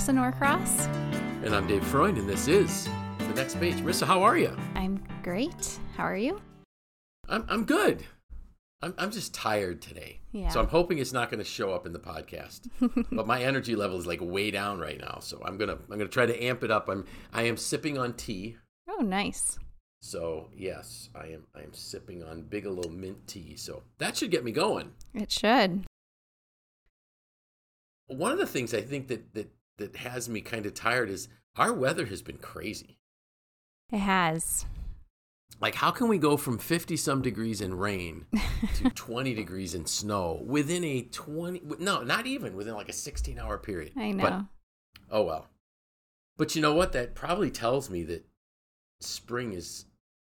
Marisa Norcross. And I'm Dave Freund, and this is The Next Page. Marisa, how are you? I'm great. How are you? I'm, I'm good. I'm, I'm just tired today. Yeah. So I'm hoping it's not going to show up in the podcast. but my energy level is like way down right now. So I'm going to I'm going to try to amp it up. I'm I am sipping on tea. Oh, nice. So yes, I am I am sipping on Bigelow mint tea. So that should get me going. It should. One of the things I think that that that has me kind of tired is our weather has been crazy. It has. Like how can we go from 50 some degrees in rain to 20 degrees in snow within a 20 no, not even within like a 16 hour period. I know. But, oh well. But you know what that probably tells me that spring is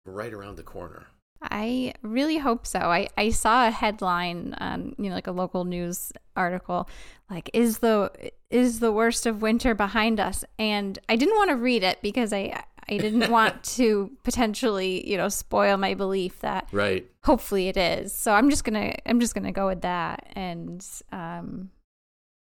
right around the corner. I really hope so. I, I saw a headline on you know like a local news article like is the is the worst of winter behind us and I didn't want to read it because I I didn't want to potentially you know spoil my belief that Right. hopefully it is. So I'm just gonna I'm just gonna go with that and um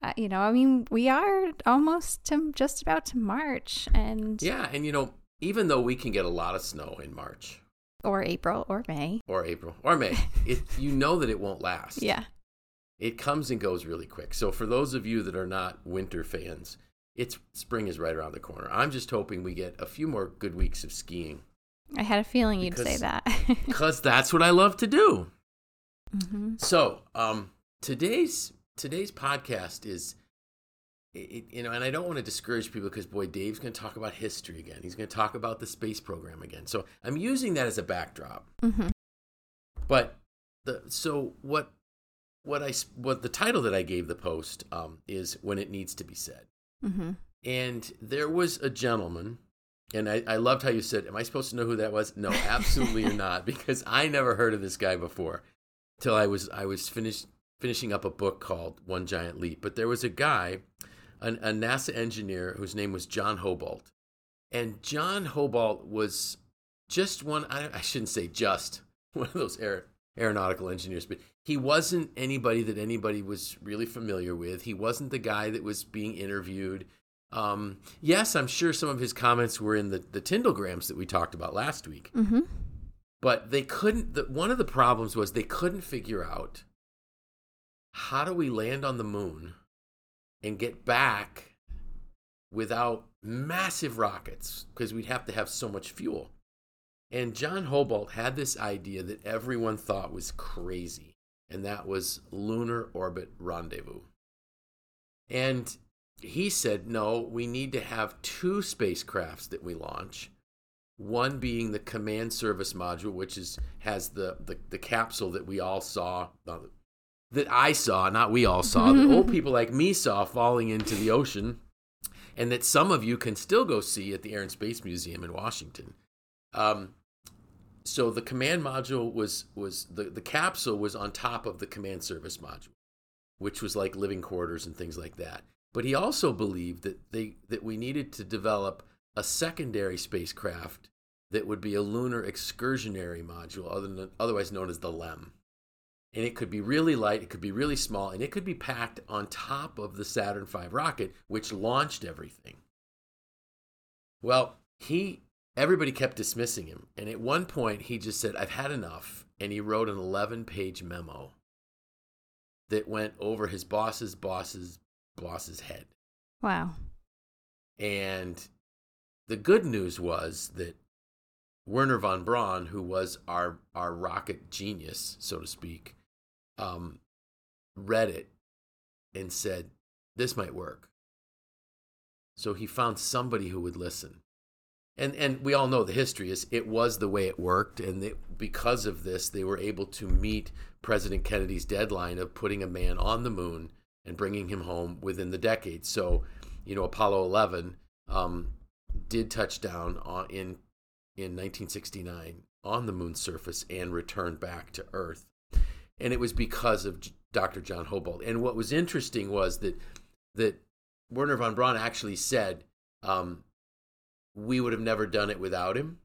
uh, you know I mean we are almost to just about to March and Yeah, and you know, even though we can get a lot of snow in March or April or May or April or May, it you know that it won't last. yeah It comes and goes really quick. So for those of you that are not winter fans, it's spring is right around the corner. I'm just hoping we get a few more good weeks of skiing I had a feeling you'd say that. because that's what I love to do. hmm So, um, today's today's podcast is, it, you know, and I don't want to discourage people because boy, Dave's going to talk about history again. He's going to talk about the space program again. So I'm using that as a backdrop. hmm But the so what what I what the title that I gave the post um, is when it needs to be said. Mm-hmm. And there was a gentleman, and I, I loved how you said, Am I supposed to know who that was? No, absolutely you're not, because I never heard of this guy before till I was I was finished finishing up a book called One Giant Leap. But there was a guy, an, a NASA engineer whose name was John Houbolt. And John Houbolt was just one, I, I shouldn't say just, one of those aer, aeronautical engineers, but he wasn't anybody that anybody was really familiar with. He wasn't the guy that was being interviewed. Um, yes, I'm sure some of his comments were in the, the Tindallgrams that we talked about last week, hmm but they couldn't. The, one of the problems was they couldn't figure out how do we land on the moon and get back without massive rockets because we'd have to have so much fuel. And John Houbolt had this idea that everyone thought was crazy, and that was lunar orbit rendezvous. And he said, no, we need to have two spacecrafts that we launch. One being the command service module, which is has the, the, the capsule that we all saw, that I saw, not we all saw, that old people like me saw falling into the ocean, and that some of you can still go see at the Air and Space Museum in Washington. Um, so the command module was was the, the capsule was on top of the command service module, which was like living quarters and things like that. But he also believed that they that we needed to develop a secondary spacecraft that would be a lunar excursionary module, other than, otherwise known as the LEM. And it could be really light, it could be really small, and it could be packed on top of the Saturn V rocket, which launched everything. Well, he everybody kept dismissing him, and at one point he just said, "I've had enough," and he wrote an 11-page memo that went over his boss's boss's boss's head. Wow. And the good news was that Wernher von Braun, who was our our rocket genius, so to speak, um, read it and said, "This might work." So he found somebody who would listen, and and we all know the history is it was the way it worked, and they, because of this, they were able to meet President Kennedy's deadline of putting a man on the moon and bringing him home within the decade. So, you know, Apollo 11 um, did touch down on, in in 1969 on the moon's surface and returned back to Earth, and it was because of Dr. John Houbolt. And what was interesting was that that Wernher von Braun actually said, um, "We would have never done it without him,"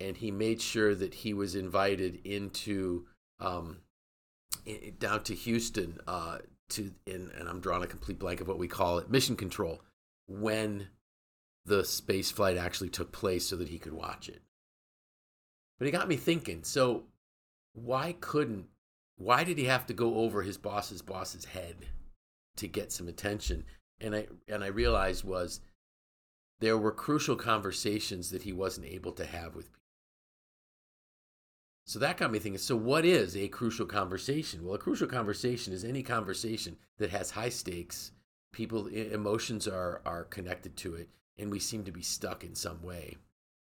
and he made sure that he was invited into um, down to Houston uh, to in, and I'm drawing a complete blank of what we call it mission control when the space flight actually took place so that he could watch it. But it got me thinking. So why couldn't why did he have to go over his boss's boss's head to get some attention? And I and I realized was there were crucial conversations that he wasn't able to have with people. So that got me thinking. So, what is a crucial conversation? Well, a crucial conversation is any conversation that has high stakes. People emotions are are connected to it, and we seem to be stuck in some way.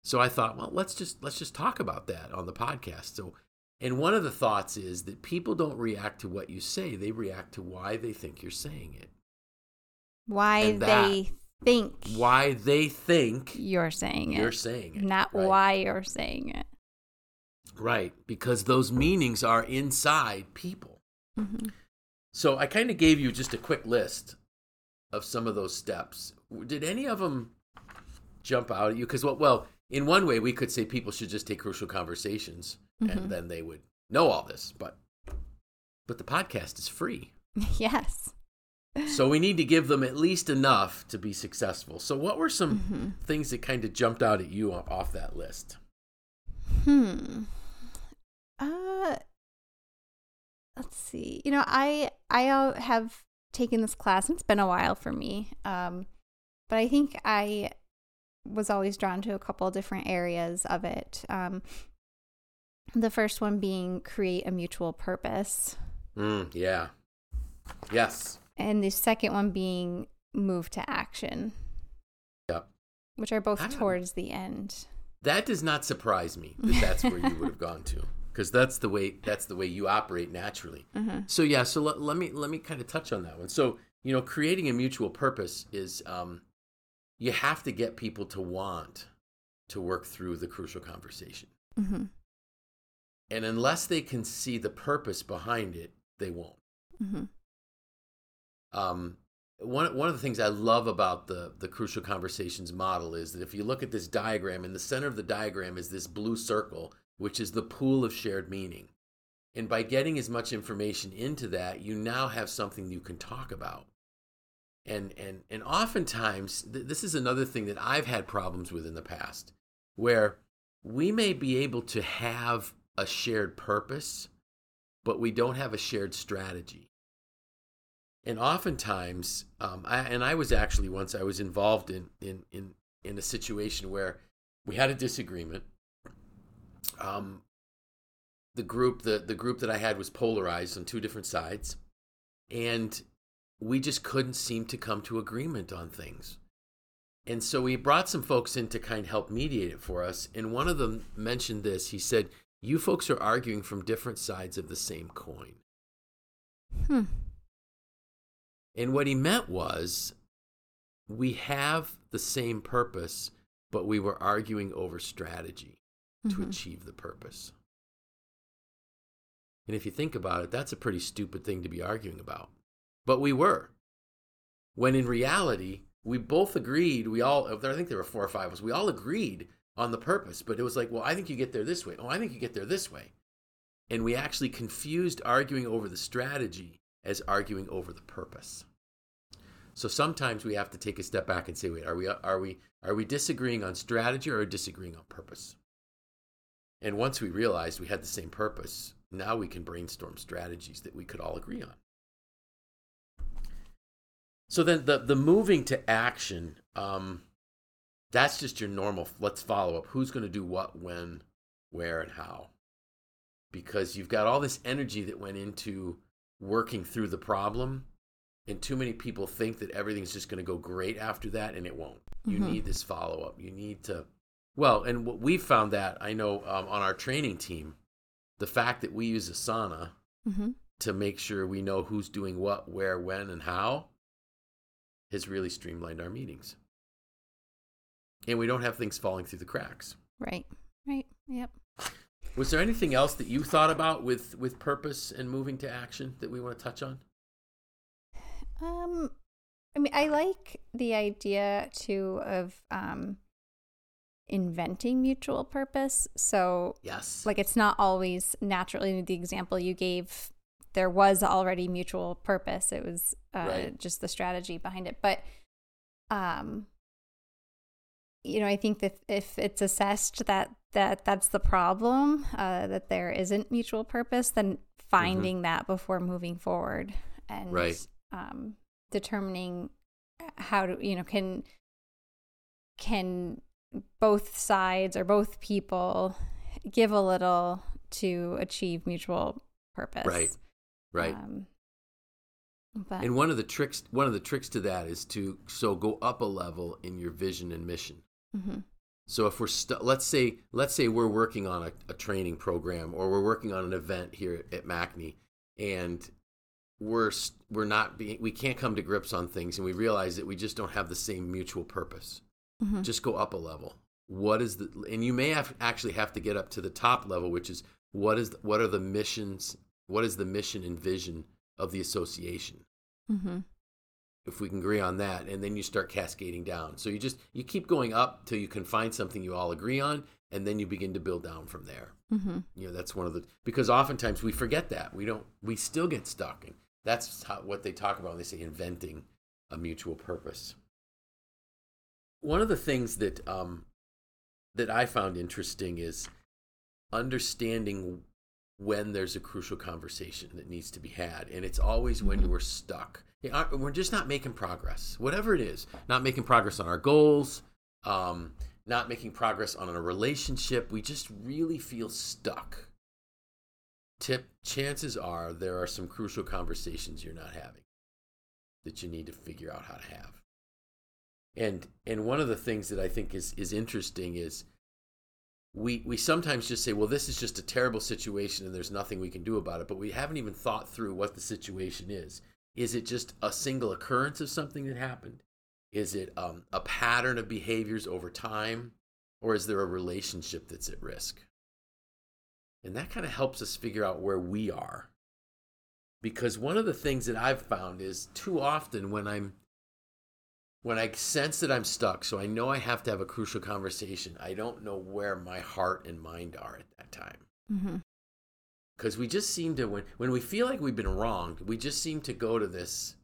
So I thought, well, let's just let's just talk about that on the podcast. So, and one of the thoughts is that people don't react to what you say; they react to why they think you're saying it. Why they think why they think you're saying it. You're saying it, not right? why you're saying it. Right, because those meanings are inside people. Mm-hmm. So I kind of gave you just a quick list of some of those steps. Did any of them jump out at you? Because well, well, in one way, we could say people should just take crucial conversations, mm-hmm. and then they would know all this. But but the podcast is free. Yes. so we need to give them at least enough to be successful. So what were some mm-hmm. things that kind of jumped out at you off that list? Hmm. Uh let's see. You know, I I uh, have taken this class and it's been a while for me. Um but I think I was always drawn to a couple different areas of it. Um the first one being create a mutual purpose. Mm, yeah. Yes. And the second one being move to action. Yep. Which are both towards the end. That does not surprise me that that's where you would have gone to because that's the way that's the way you operate naturally. Mm-hmm. So yeah, so let, let me let me kind of touch on that one. So you know, creating a mutual purpose is um, you have to get people to want to work through the crucial conversation, mm-hmm. And unless they can see the purpose behind it, they won't. Mm-hmm. Um, one one of the things I love about the the crucial conversations model is that if you look at this diagram, in the center of the diagram is this blue circle which is the pool of shared meaning. And by getting as much information into that, you now have something you can talk about. And and and oftentimes th- this is another thing that I've had problems with in the past where we may be able to have a shared purpose, but we don't have a shared strategy. And oftentimes, um, I, and I was actually once I was involved in in in in a situation where we had a disagreement um, the group the the group that I had was polarized on two different sides, and we just couldn't seem to come to agreement on things. And so we brought some folks in to kind of help mediate it for us. And one of them mentioned this. He said, "You folks are arguing from different sides of the same coin." Hmm. And what he meant was, we have the same purpose, but we were arguing over strategy to mm-hmm. achieve the purpose. And if you think about it, that's a pretty stupid thing to be arguing about. But we were. When in reality, we both agreed, we all, I think there were four or five of us, we all agreed on the purpose, but it was like, well, I think you get there this way. Oh, I think you get there this way. And we actually confused arguing over the strategy as arguing over the purpose. So sometimes we have to take a step back and say, wait, are we, are we, are we disagreeing on strategy or disagreeing on purpose? And once we realized we had the same purpose, now we can brainstorm strategies that we could all agree on. So then the, the moving to action, um, that's just your normal, let's follow up. Who's going to do what, when, where, and how? Because you've got all this energy that went into working through the problem. And too many people think that everything's just going to go great after that, and it won't. You mm-hmm. need this follow up. You need to well, and what we found that I know um, on our training team, the fact that we use Asana mm-hmm. to make sure we know who's doing what, where, when, and how has really streamlined our meetings. And we don't have things falling through the cracks. Right. Right. Yep. Was there anything else that you thought about with with purpose and moving to action that we want to touch on? Um, I mean, I like the idea too of um inventing mutual purpose. So, yes, like it's not always naturally the example you gave. There was already mutual purpose. It was uh, right. just the strategy behind it. But um you know, I think that if it's assessed that that that's the problem, uh, that there isn't mutual purpose, then finding mm-hmm. that before moving forward and right. um, determining how to, you know, can can both sides or both people give a little to achieve mutual purpose. Right. Right. Um, but, and one of the tricks one of the tricks to that is to so go up a level in your vision and mission. Mm-hmm. So if we're let's say let's say we're working on a, a, training program or we're working on an event here at, at and we're we're not being we can't come to grips on things and we realize that we just don't have the same mutual purpose. Mm-hmm. Just go up a level. What is the and you may have actually have to get up to the top level, which is what is what are the missions? What is the mission and vision of the association? Mm-hmm if we can agree on that and then you start cascading down. So you just you keep going up till you can find something you all agree on and then you begin to build down from there. Mm-hmm. you know that's one of the because oftentimes we forget that. We don't we still get stuck and that's how, what they talk about when they say inventing a mutual purpose. One of the things that um that i found interesting is understanding when there's a crucial conversation that needs to be had and it's always when mm-hmm. you are stuck we're just not making progress, whatever it is. Not making progress on our goals, um, not making progress on a relationship. We just really feel stuck. Tip chances are there are some crucial conversations you're not having that you need to figure out how to have. And and one of the things that I think is is interesting is we we sometimes just say, well, this is just a terrible situation and there's nothing we can do about it, but we haven't even thought through what the situation is. Is it just a single occurrence of something that happened? Is it um, a pattern of behaviors over time? Or is there a relationship that's at risk? And that kind of helps us figure out where we are. Because one of the things that I've found is too often when I'm when I sense that I'm stuck, so I know I have to have a crucial conversation, I don't know where my heart and mind are at that time. Mm-hmm because we just seem to when when we feel like we've been wronged we just seem to go to this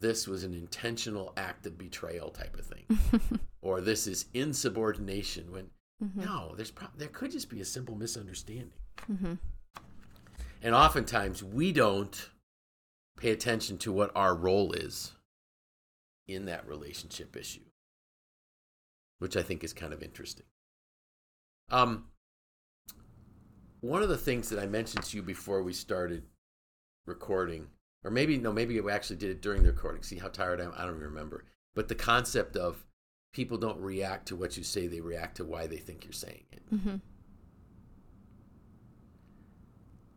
this was an intentional act of betrayal type of thing or this is insubordination when mm-hmm. no there's pro- there could just be a simple misunderstanding mm-hmm. and oftentimes we don't pay attention to what our role is in that relationship issue which i think is kind of interesting um one of the things that I mentioned to you before we started recording, or maybe no, maybe we actually did it during the recording. See how tired I am? I don't even remember. But the concept of people don't react to what you say; they react to why they think you're saying it. Mm-hmm.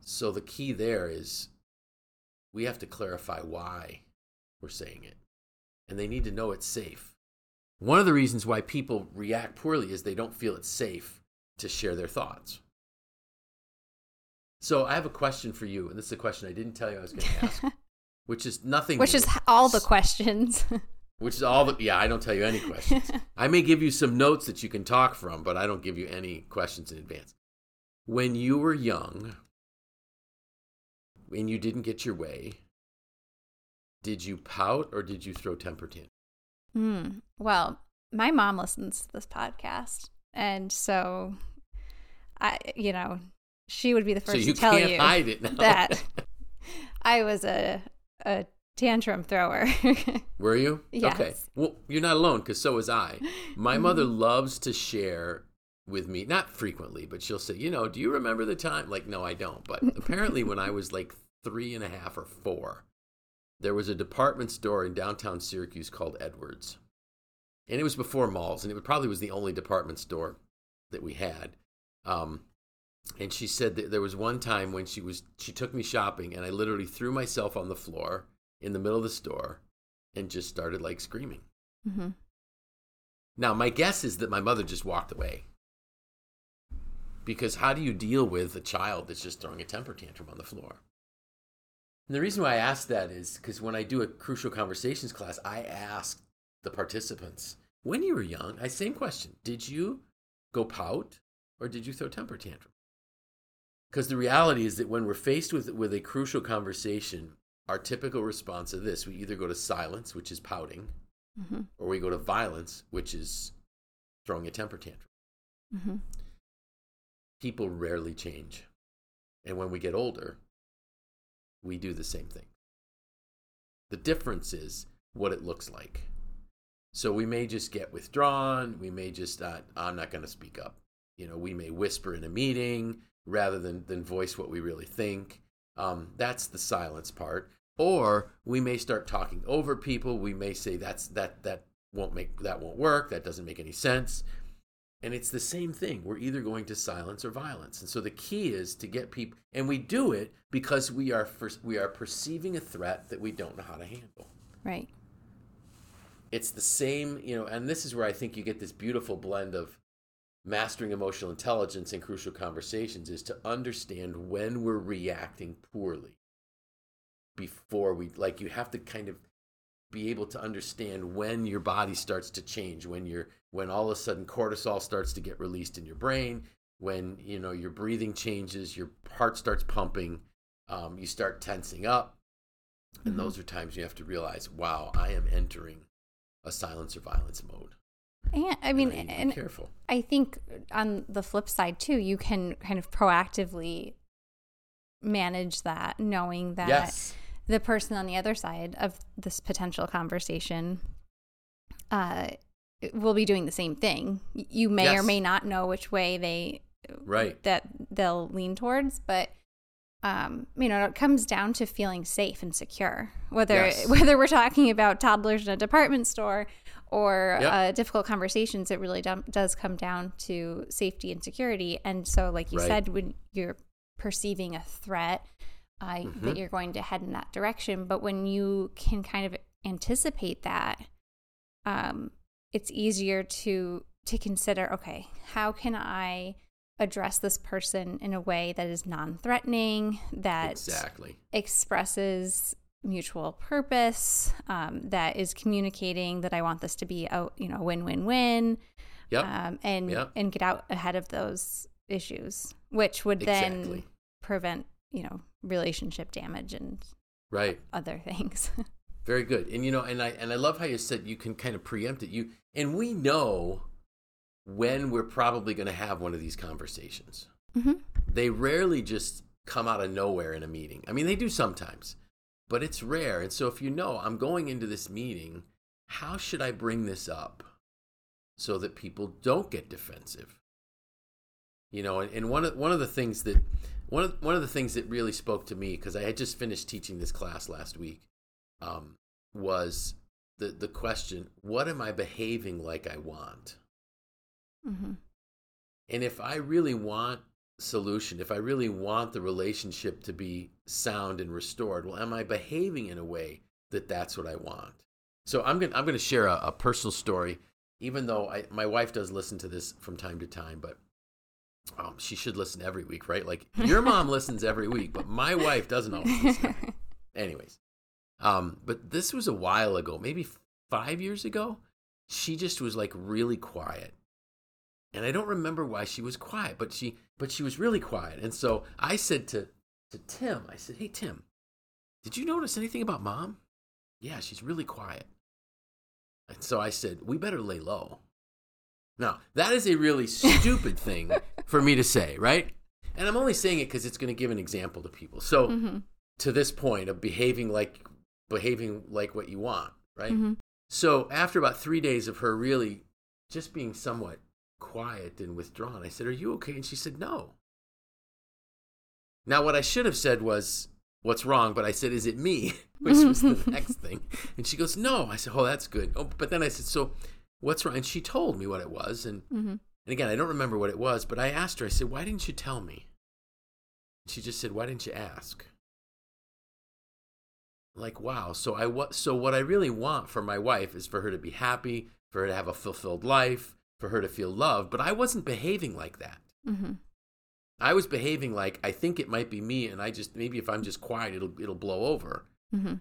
So the key there is we have to clarify why we're saying it, and they need to know it's safe. One of the reasons why people react poorly is they don't feel it's safe to share their thoughts. So I have a question for you, and this is a question I didn't tell you I was going to ask, which is nothing. Which is all the questions. which is all the yeah. I don't tell you any questions. I may give you some notes that you can talk from, but I don't give you any questions in advance. When you were young, and you didn't get your way, did you pout or did you throw temper tantrum? Mm, well, my mom listens to this podcast, and so I, you know, she would be the first so you to tell can't you hide it now. that I was a a tantrum thrower. Were you? Yes. Okay. Well, you're not alone because so was I. My mother mm-hmm. loves to share with me, not frequently, but she'll say, you know, do you remember the time? Like, no, I don't. But apparently, when I was like three and a half or four, there was a department store in downtown Syracuse called Edwards. And it was before malls, and it probably was the only department store that we had. Um, and she said that there was one time when she was she took me shopping and I literally threw myself on the floor in the middle of the store and just started like screaming. Mm-hmm. Now my guess is that my mother just walked away because how do you deal with a child that's just throwing a temper tantrum on the floor? And the reason why I ask that is because when I do a crucial conversations class, I ask the participants when you were young, I same question: Did you go pout or did you throw temper tantrum? Because the reality is that when we're faced with, with a crucial conversation, our typical response to this, we either go to silence, which is pouting, Mm-hmm. or we go to violence, which is throwing a temper tantrum. Mm-hmm. People rarely change. And when we get older, we do the same thing. The difference is what it looks like. So we may just get withdrawn. We may just, uh, I'm not going to speak up. You know, we may whisper in a meeting rather than, than voice what we really think. Um, that's the silence part. Or we may start talking over people. We may say that's that that won't make that won't work. That doesn't make any sense. And it's the same thing. We're either going to silence or violence. And so the key is to get people, and we do it because we are first, we are perceiving a threat that we don't know how to handle. Right. It's the same, you know, and this is where I think you get this beautiful blend of mastering emotional intelligence in crucial conversations is to understand when we're reacting poorly before we like you have to kind of be able to understand when your body starts to change when you're when all of a sudden cortisol starts to get released in your brain when you know your breathing changes your heart starts pumping um, you start tensing up and Mhm. those are times you have to realize wow i am entering a silence or violence mode And I mean, And I need to be and careful I think on the flip side too, you can kind of proactively manage that, knowing that yes the person on the other side of this potential conversation uh, will be doing the same thing. You may or may not know which way they right that they'll lean towards, but um, you know, it comes down to feeling safe and secure. Whether Yes. whether we're talking about toddlers in a department store or Yep. uh, difficult conversations, it really do- does come down to safety and security. And so, like you Right. said, when you're perceiving a threat, uh, Mhm. that you're going to head in that direction. But when you can kind of anticipate that, um, it's easier to to consider. Okay, how can I address this person in a way that is non-threatening, that exactly expresses mutual purpose, um, that is communicating that I want this to be a you know win-win-win, yep um, and Yep. and get out ahead of those issues, which would then prevent you know relationship damage and right other things. Very good. And you know, and I and I love how you said you can kind of preempt it. You and we know when we're probably going to have one of these conversations. hmm They rarely just come out of nowhere in a meeting. I mean, they do sometimes, but it's rare. And so if you know I'm going into this meeting, how should I bring this up so that people don't get defensive? You know, and, and one of one of the things that one of one of the things that really spoke to me because I had just finished teaching this class last week um, was the the question: What am I behaving like I want? hmm And if I really want solution, if I really want the relationship to be sound and restored, well, am I behaving in a way that that's what I want? So I'm gonna I'm gonna share a, a personal story, even though I, my wife does listen to this from time to time, but um, she should listen every week, right? Like your mom listens every week, but my wife doesn't always listen. Anyways, um, but this was a while ago, maybe five years ago. She just was like really quiet, and I don't remember why she was quiet, but she but she was really quiet. And so I said to to Tim, I said, "Hey Tim, did you notice anything about mom? Yeah, she's really quiet." And so I said, "We better lay low." Now that is a really stupid thing for me to say, right? And I'm only saying it because it's going to give an example to people. So hmm to this point of behaving like behaving like what you want, right? hmm So after about three days of her really just being somewhat quiet and withdrawn, I said, "Are you okay?" And she said, "No." Now what I should have said was, "What's wrong?" But I said, "Is it me?" Which was the next thing. And she goes, "No." I said, "Oh, that's good." Oh, but then I said, "So, what's wrong?" And she told me what it was, and hmm and again, I don't remember what it was, but I asked her, I said, why didn't you tell me? She just said, why didn't you ask? Like, wow. So I so what I really want for my wife is for her to be happy, for her to have a fulfilled life, for her to feel loved, but I wasn't behaving like that. hmm I was behaving like I think it might be me and I just maybe if I'm just quiet it'll it'll blow over. hmm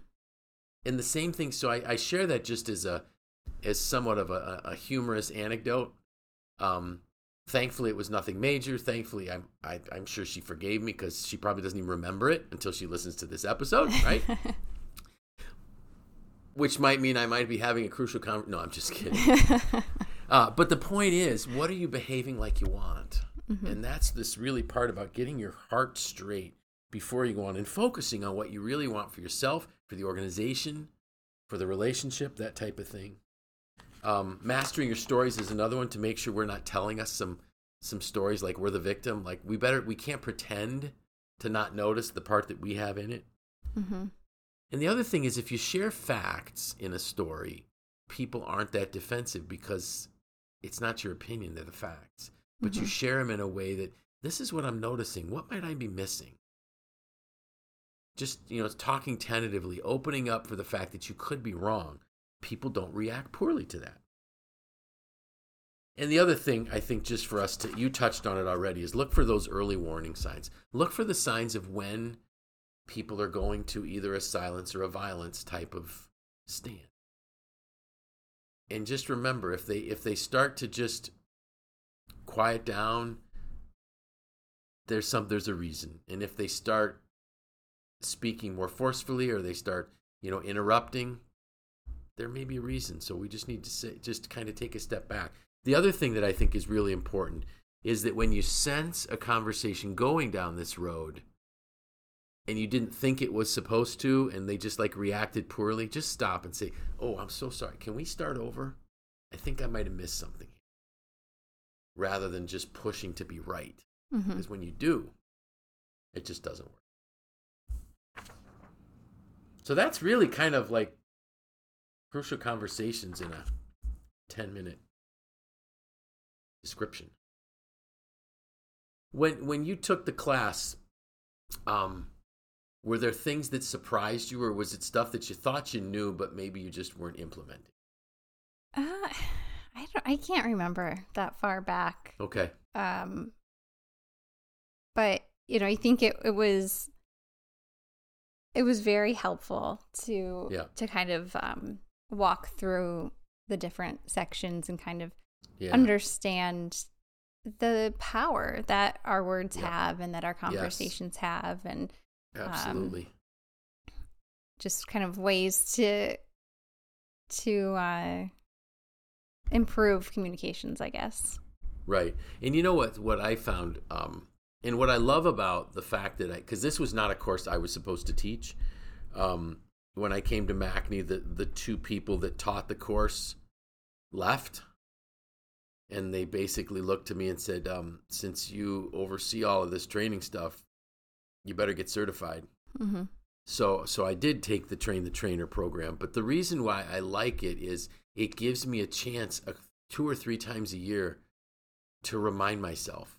And the same thing so I, I share that just as a as somewhat of a, a humorous anecdote. Um, thankfully, it was nothing major. Thankfully, I'm I, I'm sure she forgave me because she probably doesn't even remember it until she listens to this episode, right? which might mean I might be having a crucial con. No, I'm just kidding. uh, but the point is, what are you behaving like you want? Mhm. And that's this really part about getting your heart straight before you go on and focusing on what you really want for yourself, for the organization, for the relationship, that type of thing. Um, mastering your stories is another one to make sure we're not telling us some some stories like we're the victim. Like we better we can't pretend to not notice the part that we have in it. Mhm. And the other thing is if you share facts in a story, people aren't that defensive because it's not your opinion, they're the facts. But you Mhm. share them in a way that this is what I'm noticing. What might I be missing? Just, you know, talking tentatively, opening up for the fact that you could be wrong. People don't react poorly to that. And the other thing I think just for us to you touched on it already is look for those early warning signs. Look for the signs of when people are going to either a silence or a violence type of stand. And just remember if they if they start to just quiet down there's some there's a reason. And if they start speaking more forcefully or they start, you know, interrupting, there may be a reason. So we just need to say, just kind of take a step back. The other thing that I think is really important is that when you sense a conversation going down this road and you didn't think it was supposed to and they just like reacted poorly, just stop and say, Oh, I'm so sorry. Can we start over? I think I might have missed something. Rather than just pushing to be right. Mhm. Because when you do, it just doesn't work. So that's really kind of like crucial conversations in a 10 minute description. When when you took the class, um, were there things that surprised you, or was it stuff that you thought you knew but maybe you just weren't implementing? Uh, I don't. I can't remember that far back. Okay. Um, but you know, I think it it was it was very helpful to Yeah. to kind of um, walk through the different sections and kind of Yeah. understand the power that our words Yeah. have and that our conversations have and Absolutely. just kind of ways to to uh improve communications i guess Right. And you know what what I found um and what I love about the fact that I cuz this was not a course I was supposed to teach. Um when I came to MACNY the the two people that taught the course left and they basically looked to me and said um since you oversee all of this training stuff you better get certified. mm-hmm. So so I did take the train the trainer program, but the reason why I like it is it gives me a chance a, two or three times a year to remind myself.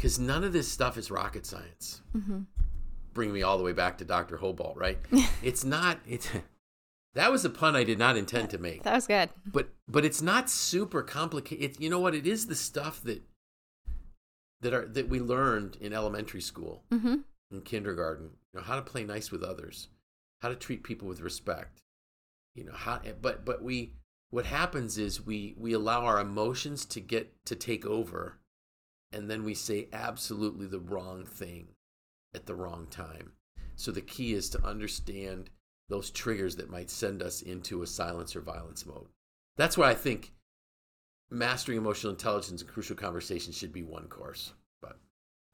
Cuz none of this stuff is rocket science. Mm-hmm. Bring me all the way back to Dr. Houbolt, right? it's not it's That was a pun I did not intend to make. that was good But but it's not super complicated. You know what? It is the stuff that that are that we learned in elementary school mm-hmm. in kindergarten you know how to play nice with others how to treat people with respect you know how but but we what happens is we we allow our emotions to get to take over and then we say absolutely the wrong thing at the wrong time so the key is to understand those triggers that might send us into a silence or violence mode that's why i think mastering emotional intelligence and crucial conversations should be one course but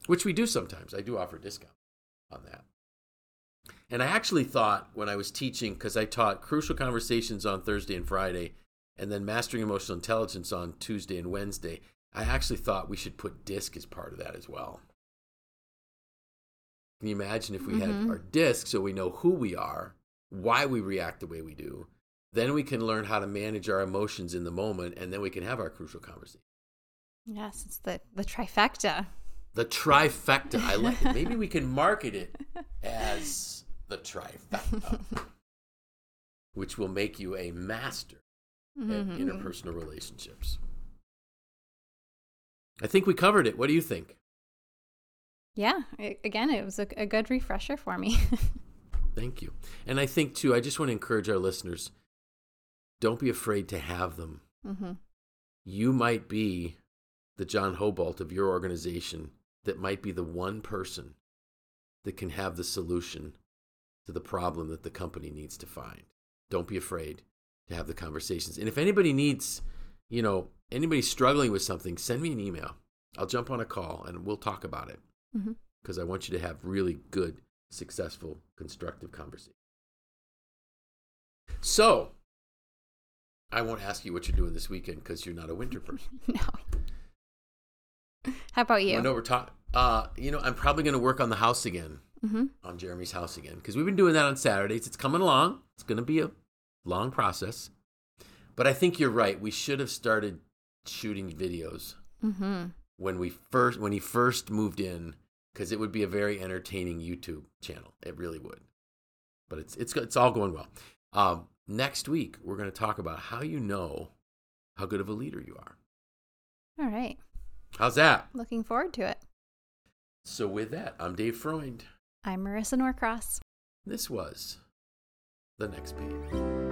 which we do sometimes i do offer discount on that. And I actually thought when I was teaching, because I taught crucial conversations on Thursday and Friday, and then mastering emotional intelligence on Tuesday and Wednesday, I actually thought we should put DISC as part of that as well. Can you imagine if we had Mhm. our DISC so we know who we are, why we react the way we do? Then we can learn how to manage our emotions in the moment, and then we can have our crucial conversation. yes it's the the trifecta The trifecta. I like it. Maybe we can market it as the trifecta, which will make you a master at Mhm. interpersonal relationships. I think we covered it. What do you think? yeah again it was a, a good refresher for me Thank you. And I think, too, I just want to encourage our listeners don't be afraid to have them. mm-hmm. You might be the John Houbolt of your organization that might be the one person that can have the solution to the problem that the company needs to find. don't be afraid to have the conversations. And if anybody needs, you know, anybody struggling with something, send me an email. I'll jump on a call and we'll talk about it because I want you to have really good, successful, constructive conversation. So, I won't ask you what you're doing this weekend because you're not a winter person. No. How about you? I know we're talking. Uh, you know, I'm probably going to work on the house again, hmm on Jeremy's house again, because we've been doing that on Saturdays. It's coming along. It's going to be a long process, but I think you're right. We should have started shooting videos hmm when we first when he first moved in, because it would be a very entertaining YouTube channel. It really would. But it's it's it's all going well. Um, next week we're going to talk about how you know how good of a leader you are. All right. How's that? Looking forward to it. So with that, I'm Dave Freund. I'm Marisa Norcross. This was the next page.